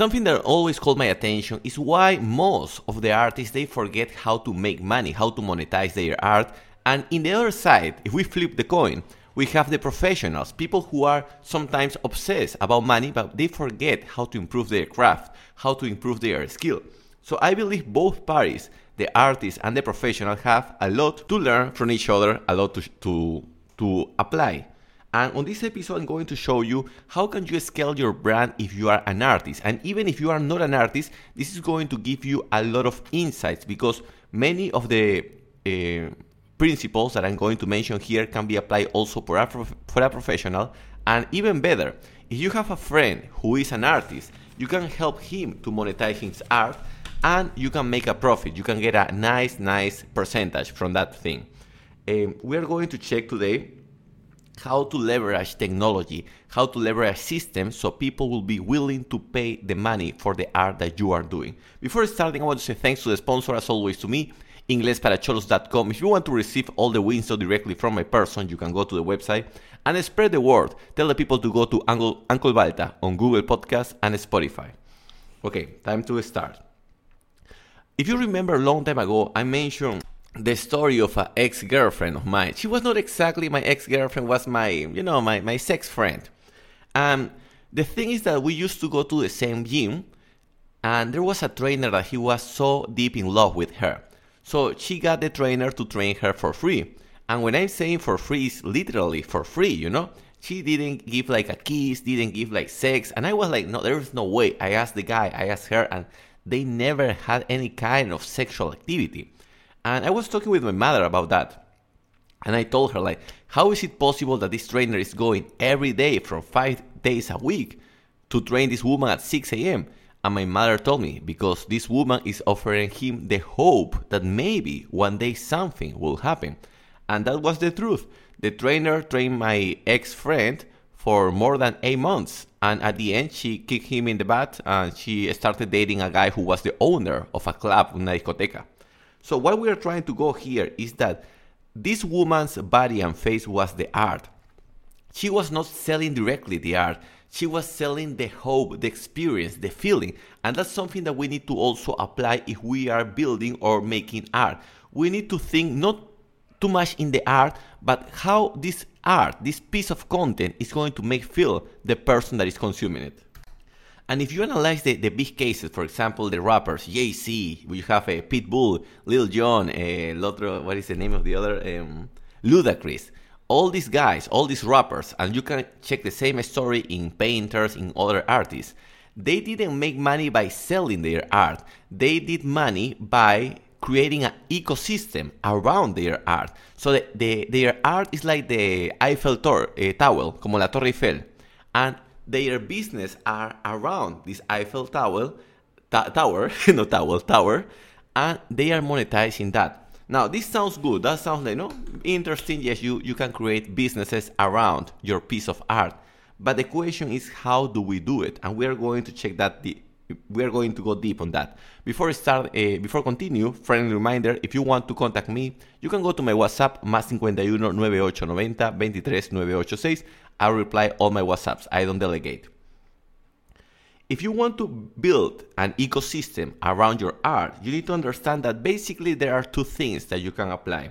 Something that always caught my attention is why most of the artists they forget how to make money, how to monetize their art. And in the other side, if we flip the coin, we have the professionals, people who are sometimes obsessed about money, but they forget how to improve their craft, how to improve their skill. So I believe both parties, the artist and the professional, have a lot to learn from each other, a lot to, to, to apply. And on this episode, I'm going to show you how can you scale your brand if you are an artist. And even if you are not an artist, this is going to give you a lot of insights because many of the uh, principles that I'm going to mention here can be applied also for a, for a professional. And even better, if you have a friend who is an artist, you can help him to monetize his art and you can make a profit. You can get a nice, nice percentage from that thing. Um, we are going to check today how to leverage technology, how to leverage systems so people will be willing to pay the money for the art that you are doing. Before starting, I want to say thanks to the sponsor, as always, to me, inglesparacholos.com. If you want to receive all the wins directly from my person, you can go to the website and spread the word. Tell the people to go to Uncle, Uncle Balta on Google Podcasts and Spotify. Okay, time to start. If you remember a long time ago, I mentioned the story of an ex-girlfriend of mine. She was not exactly my ex-girlfriend, was my, you know, my, my sex friend. And the thing is that we used to go to the same gym, and there was a trainer that he was so deep in love with her. So she got the trainer to train her for free. And when I'm saying for free, it's literally for free, you know? She didn't give like a kiss, didn't give like sex. And I was like, no, there is no way. I asked the guy, I asked her, and they never had any kind of sexual activity. And I was talking with my mother about that. And I told her, like, how is it possible that this trainer is going every day from five days a week to train this woman at 6 a.m.? And my mother told me, because this woman is offering him the hope that maybe one day something will happen. And that was the truth. The trainer trained my ex friend for more than eight months. And at the end, she kicked him in the butt and she started dating a guy who was the owner of a club, una discoteca. So what we are trying to go here is that this woman's body and face was the art. She was not selling directly the art. She was selling the hope, the experience, the feeling. And that's something that we need to also apply if we are building or making art. We need to think not too much in the art, but how this art, this piece of content is going to make feel the person that is consuming it. And if you analyze the, the big cases, for example, the rappers, Jay-Z, we have a uh, Pitbull, Lil Jon, uh, otro, what is the name of the other? Um, Ludacris. All these guys, all these rappers, and you can check the same story in painters, in other artists. They didn't make money by selling their art. They did money by creating an ecosystem around their art. So the, the, their art is like the Eiffel Tower, uh, Tower, como la Torre Eiffel. And their business are around this Eiffel Tower, tower, no tower, tower, and they are monetizing that. Now, this sounds good. That sounds like, no, interesting. Yes, you, you can create businesses around your piece of art. But the question is, how do we do it? And we are going to check that the, we are going to go deep on that. Before start, uh, before continue, friendly reminder: if you want to contact me, you can go to my WhatsApp más 51 9890 23 986. I'll reply all my WhatsApps. I don't delegate. If you want to build an ecosystem around your art, you need to understand that basically there are two things that you can apply.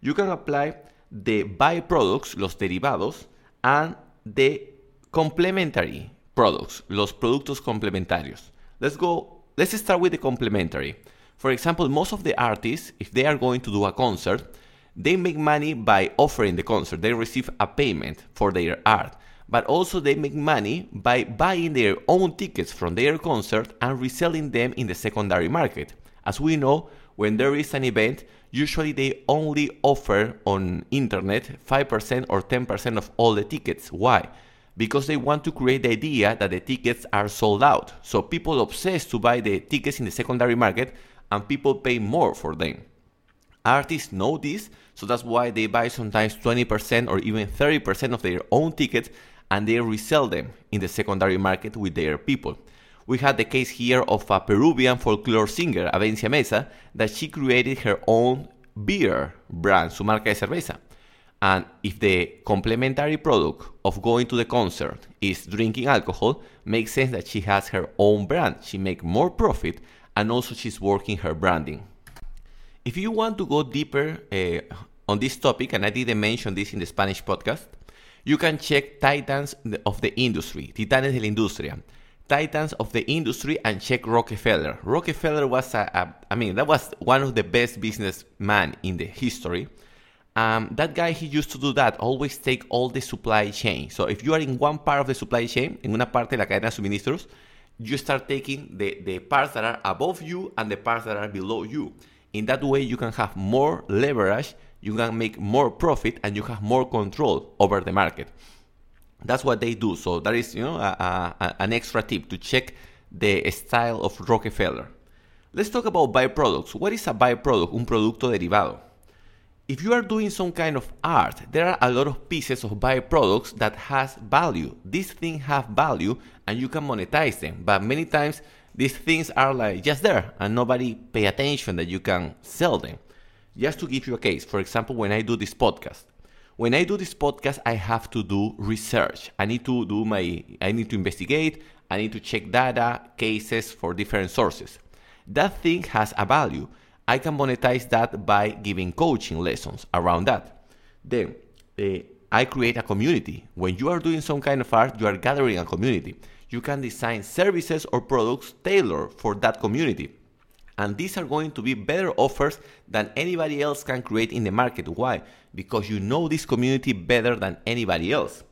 You can apply the byproducts, los derivados, and the complementary products, los productos complementarios. Let's go, let's start with the complementary. For example, most of the artists, if they are going to do a concert, they make money by offering the concert. They receive a payment for their art. But also they make money by buying their own tickets from their concert and reselling them in the secondary market. As we know, when there is an event, usually they only offer on internet 5% or 10% of all the tickets. Why? because they want to create the idea that the tickets are sold out. So people obsess to buy the tickets in the secondary market and people pay more for them. Artists know this, so that's why they buy sometimes 20% or even 30% of their own tickets and they resell them in the secondary market with their people. We had the case here of a Peruvian folklore singer, Abencia Meza, that she created her own beer brand, su marca de cerveza. And if the complementary product of going to the concert is drinking alcohol, makes sense that she has her own brand. She make more profit and also she's working her branding. If you want to go deeper uh, on this topic, and I didn't mention this in the Spanish podcast, you can check Titans of the Industry, Titanes de la Industria, Titans of the Industry, and check Rockefeller. Rockefeller was, a, a, I mean, that was one of the best businessmen in the history. Um, that guy, he used to do that, always take all the supply chain. So if you are in one part of the supply chain, en una parte de la cadena de suministros, you start taking the, the parts that are above you and the parts that are below you. In that way, you can have more leverage, you can make more profit, and you have more control over the market. That's what they do. So that is, you know, a, a, an extra tip to check the style of Rockefeller. Let's talk about byproducts. What is a byproduct? Un producto derivado. If you are doing some kind of art, there are a lot of pieces of byproducts that has value. These things have value and you can monetize them. But many times these things are like just there and nobody pay attention that you can sell them. Just to give you a case, for example, when I do this podcast, when I do this podcast, I have to do research. I need to do my, I need to investigate. I need to check data, cases for different sources. That thing has a value. I can monetize that by giving coaching lessons around that. Then uh, I create a community. When you are doing some kind of art, you are gathering a community. You can design services or products tailored for that community. And these are going to be better offers than anybody else can create in the market. Why? Because you know this community better than anybody else.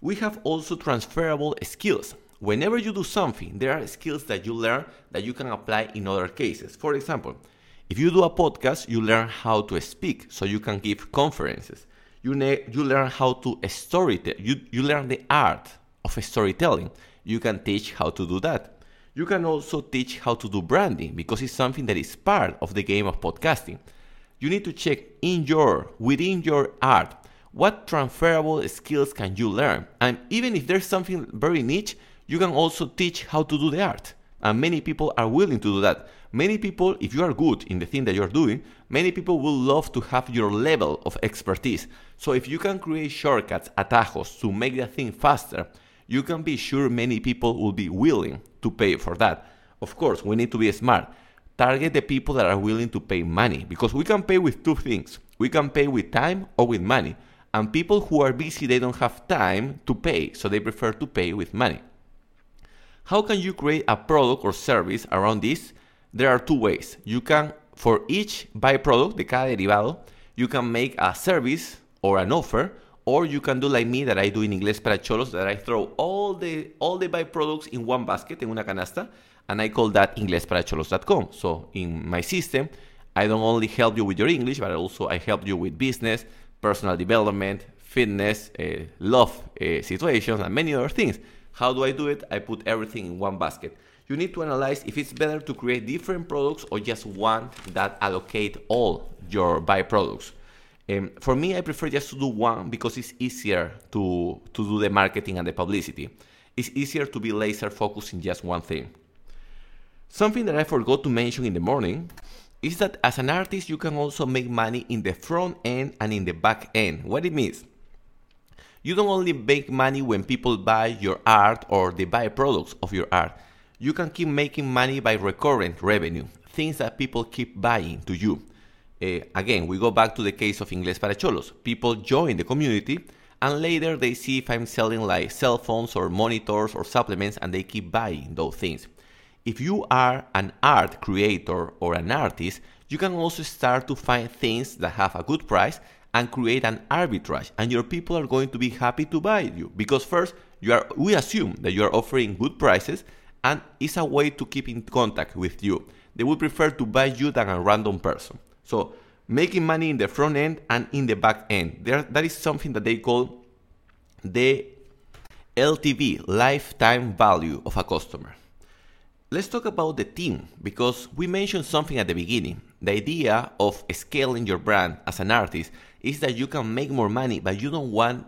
We have also transferable skills. Whenever you do something, there are skills that you learn that you can apply in other cases. For example, if you do a podcast, you learn how to speak so you can give conferences. You, ne- you learn how to storytell. You, you learn the art of storytelling. You can teach how to do that. You can also teach how to do branding because it's something that is part of the game of podcasting. You need to check in your within your art what transferable skills can you learn. And even if there's something very niche, you can also teach how to do the art. And many people are willing to do that. Many people, if you are good in the thing that you're doing, many people will love to have your level of expertise. So if you can create shortcuts, atajos to make the thing faster, you can be sure many people will be willing to pay for that. Of course, we need to be smart. Target the people that are willing to pay money because we can pay with two things. We can pay with time or with money. And people who are busy, they don't have time to pay, so they prefer to pay with money. How can you create a product or service around this? There are two ways. You can, for each byproduct, de cada derivado, you can make a service or an offer, or you can do like me that I do in English para Cholos, that I throw all the all the byproducts in one basket, en una canasta, and I call that inglesparacholos.com. So in my system, I don't only help you with your English, but also I help you with business, personal development, fitness, uh, love uh, situations, and many other things. How do I do it? I put everything in one basket. You need to analyze if it's better to create different products or just one that allocate all your byproducts. Um, for me, I prefer just to do one because it's easier to, to do the marketing and the publicity. It's easier to be laser focused in just one thing. Something that I forgot to mention in the morning is that as an artist, you can also make money in the front end and in the back end. What it means? You don't only make money when people buy your art or they buy products of your art. You can keep making money by recurrent revenue, things that people keep buying to you. Uh, again, we go back to the case of Inglés para Cholos. People join the community and later they see if I'm selling like cell phones or monitors or supplements and they keep buying those things. If you are an art creator or an artist, you can also start to find things that have a good price and create an arbitrage and your people are going to be happy to buy you because first you are we assume that you are offering good prices and it's a way to keep in contact with you they would prefer to buy you than a random person so making money in the front end and in the back end there that is something that they call the LTV lifetime value of a customer Let's talk about the team because we mentioned something at the beginning. The idea of scaling your brand as an artist is that you can make more money, but you don't want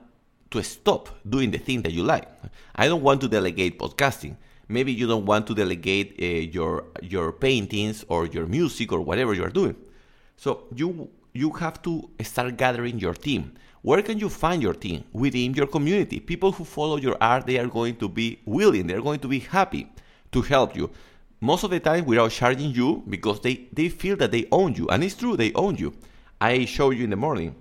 to stop doing the thing that you like. I don't want to delegate podcasting. Maybe you don't want to delegate uh, your your paintings or your music or whatever you're doing. So you you have to start gathering your team. Where can you find your team? Within your community. People who follow your art, they are going to be willing, they're going to be happy to help you. Most of the time without charging you because they, they feel that they own you. And it's true, they own you. I show you in the morning.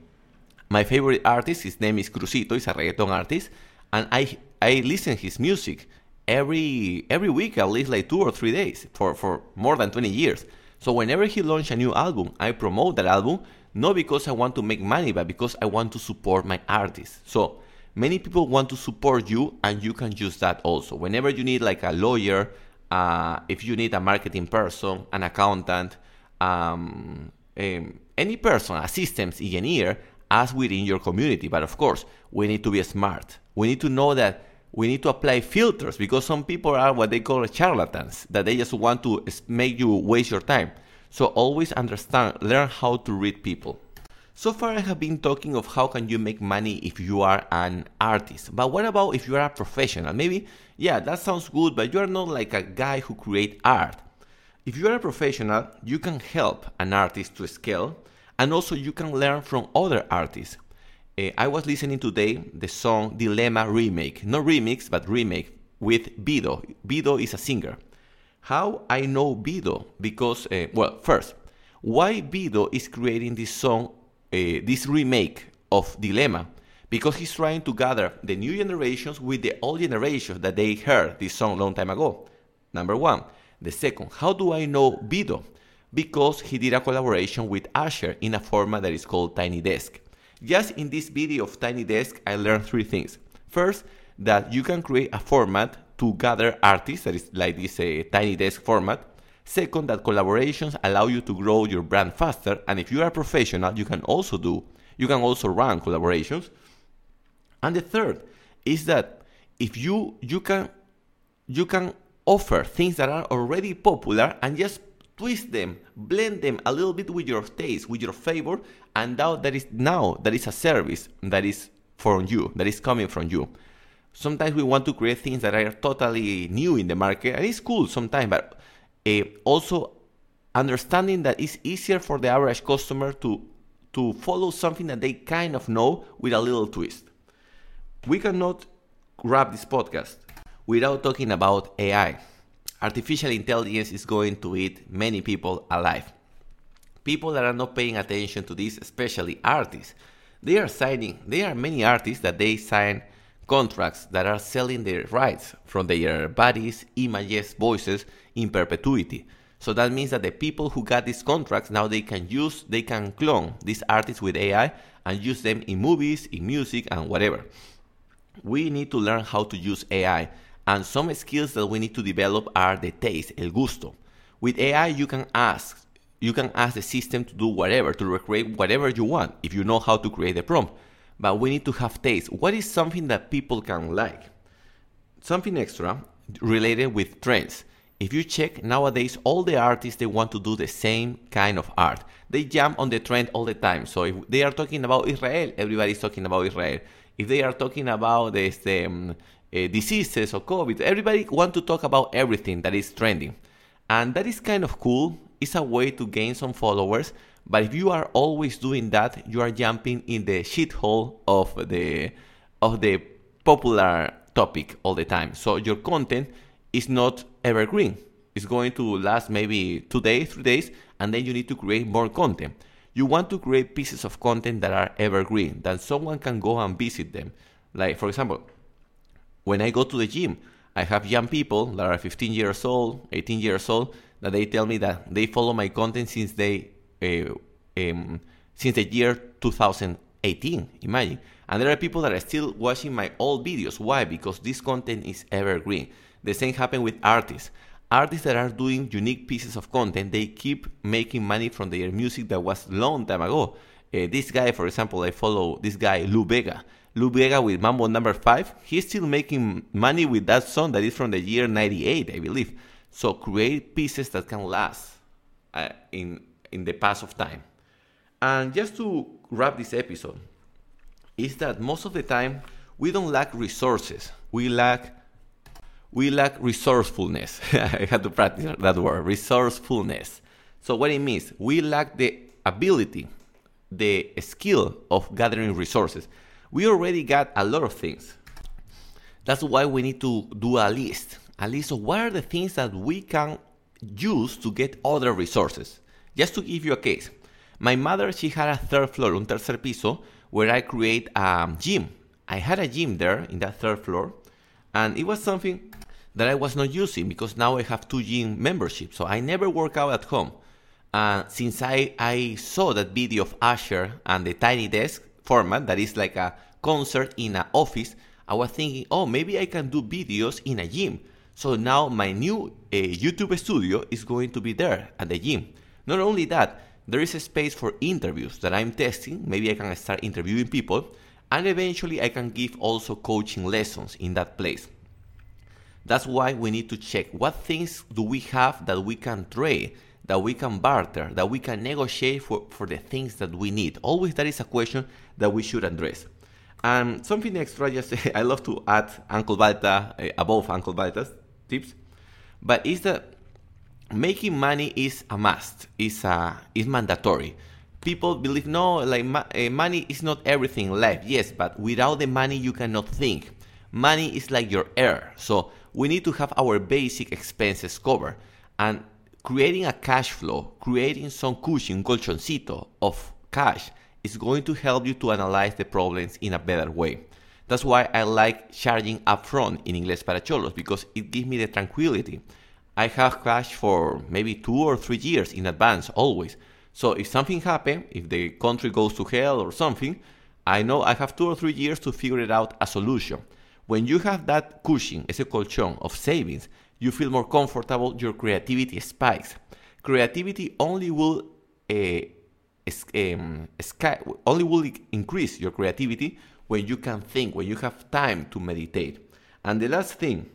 My favorite artist, his name is Crucito, he's a reggaeton artist, and I I listen his music every every week at least like two or three days for, for more than 20 years. So whenever he launch a new album, I promote that album not because I want to make money, but because I want to support my artist. So many people want to support you, and you can use that also. Whenever you need like a lawyer, uh, if you need a marketing person, an accountant, um, any person, a systems engineer, as within your community. But of course, we need to be smart. We need to know that we need to apply filters because some people are what they call charlatans, that they just want to make you waste your time. So always understand, learn how to read people. So far I have been talking of how can you make money if you are an artist. But what about if you are a professional? Maybe, yeah, that sounds good, but you are not like a guy who create art. If you are a professional, you can help an artist to scale and also you can learn from other artists. Uh, I was listening today the song Dilemma remake, not remix but remake with Bido. Bido is a singer. How I know Bido? Because uh, well, first, why Bido is creating this song, uh, this remake of Dilemma? Because he's trying to gather the new generations with the old generations that they heard this song long time ago. Number one. The second, how do I know Bido? Because he did a collaboration with Asher in a format that is called Tiny Desk. Just in this video of Tiny Desk, I learned three things. First, that you can create a format to gather artists, that is like this uh, Tiny Desk format. Second, that collaborations allow you to grow your brand faster, and if you are a professional, you can also do, you can also run collaborations. And the third is that if you you can you can offer things that are already popular and just twist them, blend them a little bit with your taste, with your flavor, and now that is now that is a service that is from you, that is coming from you. Sometimes we want to create things that are totally new in the market, and it's cool sometimes, but uh, also understanding that it's easier for the average customer to to follow something that they kind of know with a little twist. We cannot wrap this podcast without talking about AI artificial intelligence is going to eat many people alive. People that are not paying attention to this, especially artists, they are signing, there are many artists that they sign contracts that are selling their rights from their bodies, images, voices in perpetuity. So that means that the people who got these contracts now they can use, they can clone these artists with AI and use them in movies, in music, and whatever. We need to learn how to use AI and some skills that we need to develop are the taste, el gusto. With AI, you can ask, you can ask the system to do whatever, to recreate whatever you want, if you know how to create the prompt. But we need to have taste. What is something that people can like? Something extra related with trends. If you check nowadays, all the artists they want to do the same kind of art. They jump on the trend all the time. So if they are talking about Israel, everybody's talking about Israel. If they are talking about this, um, uh, diseases or COVID. Everybody want to talk about everything that is trending, and that is kind of cool. It's a way to gain some followers. But if you are always doing that, you are jumping in the shithole of the of the popular topic all the time. So your content is not evergreen. It's going to last maybe two days, three days, and then you need to create more content. You want to create pieces of content that are evergreen, that someone can go and visit them. Like, for example, when I go to the gym, I have young people that are 15 years old, 18 years old, that they tell me that they follow my content since they uh, um, since the year 2018. Imagine, and there are people that are still watching my old videos. Why? Because this content is evergreen. The same happen with artists. Artists that are doing unique pieces of content, they keep making money from their music that was long time ago. Uh, this guy, for example, I follow this guy Lou Bega. Lou Bega with Mambo number five, he's still making money with that song that is from the year 98, I believe. So create pieces that can last uh, in, in the pass of time. And just to wrap this episode, is that most of the time we don't lack resources. We lack we lack resourcefulness. I had to practice that word, resourcefulness. So what it means, we lack the ability the skill of gathering resources. We already got a lot of things. That's why we need to do a list. A list of what are the things that we can use to get other resources. Just to give you a case, my mother, she had a third floor, un tercer piso, where I create a gym. I had a gym there in that third floor, and it was something that I was not using because now I have two gym memberships. So I never work out at home. Uh, since I, I saw that video of Asher and the tiny desk format, that is like a concert in an office, I was thinking, oh, maybe I can do videos in a gym. So now my new uh, YouTube studio is going to be there at the gym. Not only that, there is a space for interviews that I'm testing. Maybe I can start interviewing people, and eventually I can give also coaching lessons in that place. That's why we need to check what things do we have that we can trade, that we can barter, that we can negotiate for, for the things that we need. Always that is a question that we should address. And something extra, just I love to add Uncle Balta uh, above Uncle Balta's tips, but is that making money is a must, is a is mandatory. People believe no, like uh, money is not everything in life. Yes, but without the money you cannot think. Money is like your air, so we need to have our basic expenses covered. And creating a cash flow, creating some cushion, colchoncito of cash is going to help you to analyze the problems in a better way. That's why I like charging upfront in Inglés para Cholos because it gives me the tranquility. I have cash for maybe two or three years in advance, always. So if something happens, if the country goes to hell or something, I know I have two or three years to figure it out a solution. When you have that cushion, ese colchón of savings, you feel more comfortable, your creativity spikes. Creativity only will uh, um, only will increase your creativity when you can think, when you have time to meditate. And the last thing,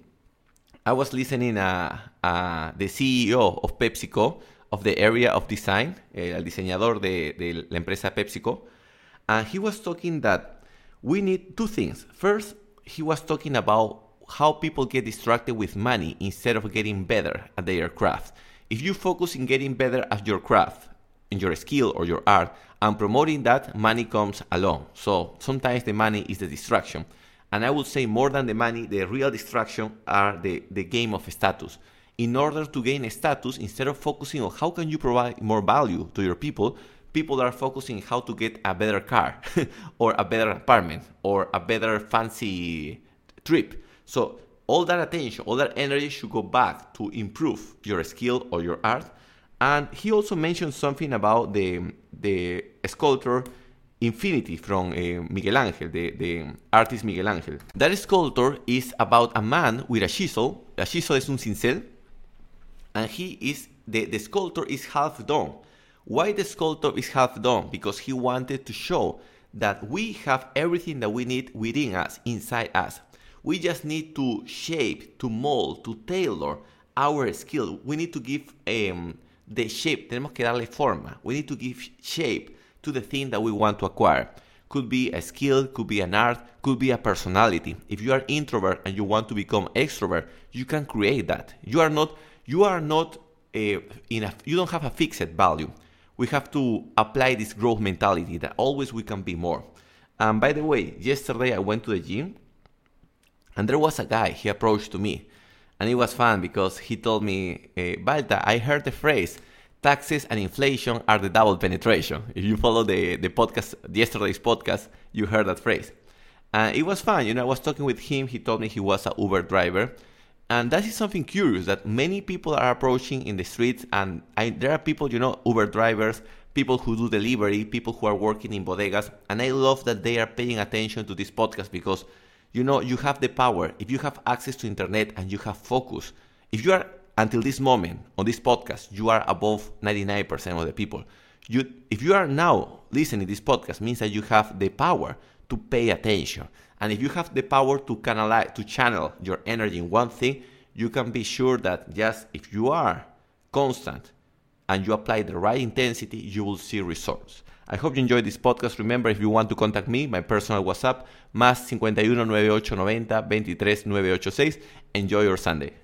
I was listening uh, uh, the CEO of PepsiCo, of the area of design, el diseñador de, de la empresa PepsiCo, and he was talking that we need two things. First, he was talking about how people get distracted with money instead of getting better at their craft. If you focus in getting better at your craft, in your skill or your art, and promoting that, money comes along. So sometimes the money is the distraction. And I would say more than the money, the real distraction are the, the game of status. In order to gain status, instead of focusing on how can you provide more value to your people, people are focusing how to get a better car or a better apartment or a better fancy trip. So all that attention, all that energy should go back to improve your skill or your art. And he also mentioned something about the the sculptor Infinity from uh, Miguel Angel, the, the artist Miguel Angel. That sculptor is about a man with a chisel. A chisel is un cincel. And he is, the, the sculptor is half done. Why the sculptor is half done? Because he wanted to show that we have everything that we need within us, inside us. We just need to shape, to mold, to tailor our skill. We need to give um, the shape. Tenemos que darle forma. We need to give shape to the thing that we want to acquire. Could be a skill, could be an art, could be a personality. If you are introvert and you want to become extrovert, you can create that. You are not you are not a, in a you don't have a fixed value. We have to apply this growth mentality that always we can be more. And by the way, yesterday I went to the gym and there was a guy, he approached to me and it was fun because he told me, eh, Balta, I heard the phrase, taxes and inflation are the double penetration. If you follow the, the podcast, yesterday's podcast, you heard that phrase. And it was fun. You know, I was talking with him. He told me he was an Uber driver. And that is something curious that many people are approaching in the streets. And I, there are people, you know, Uber drivers, people who do delivery, people who are working in bodegas. And I love that they are paying attention to this podcast because, you know, you have the power. If you have access to internet and you have focus, if you are until this moment on this podcast, you are above 99% of the people. You, if you are now listening this podcast, means that you have the power to pay attention. And if you have the power to canalize, to channel your energy in one thing, you can be sure that just if you are constant and you apply the right intensity, you will see results. I hope you enjoyed this podcast. Remember, if you want to contact me, my personal WhatsApp, más 51 9890 23 986. Enjoy your Sunday.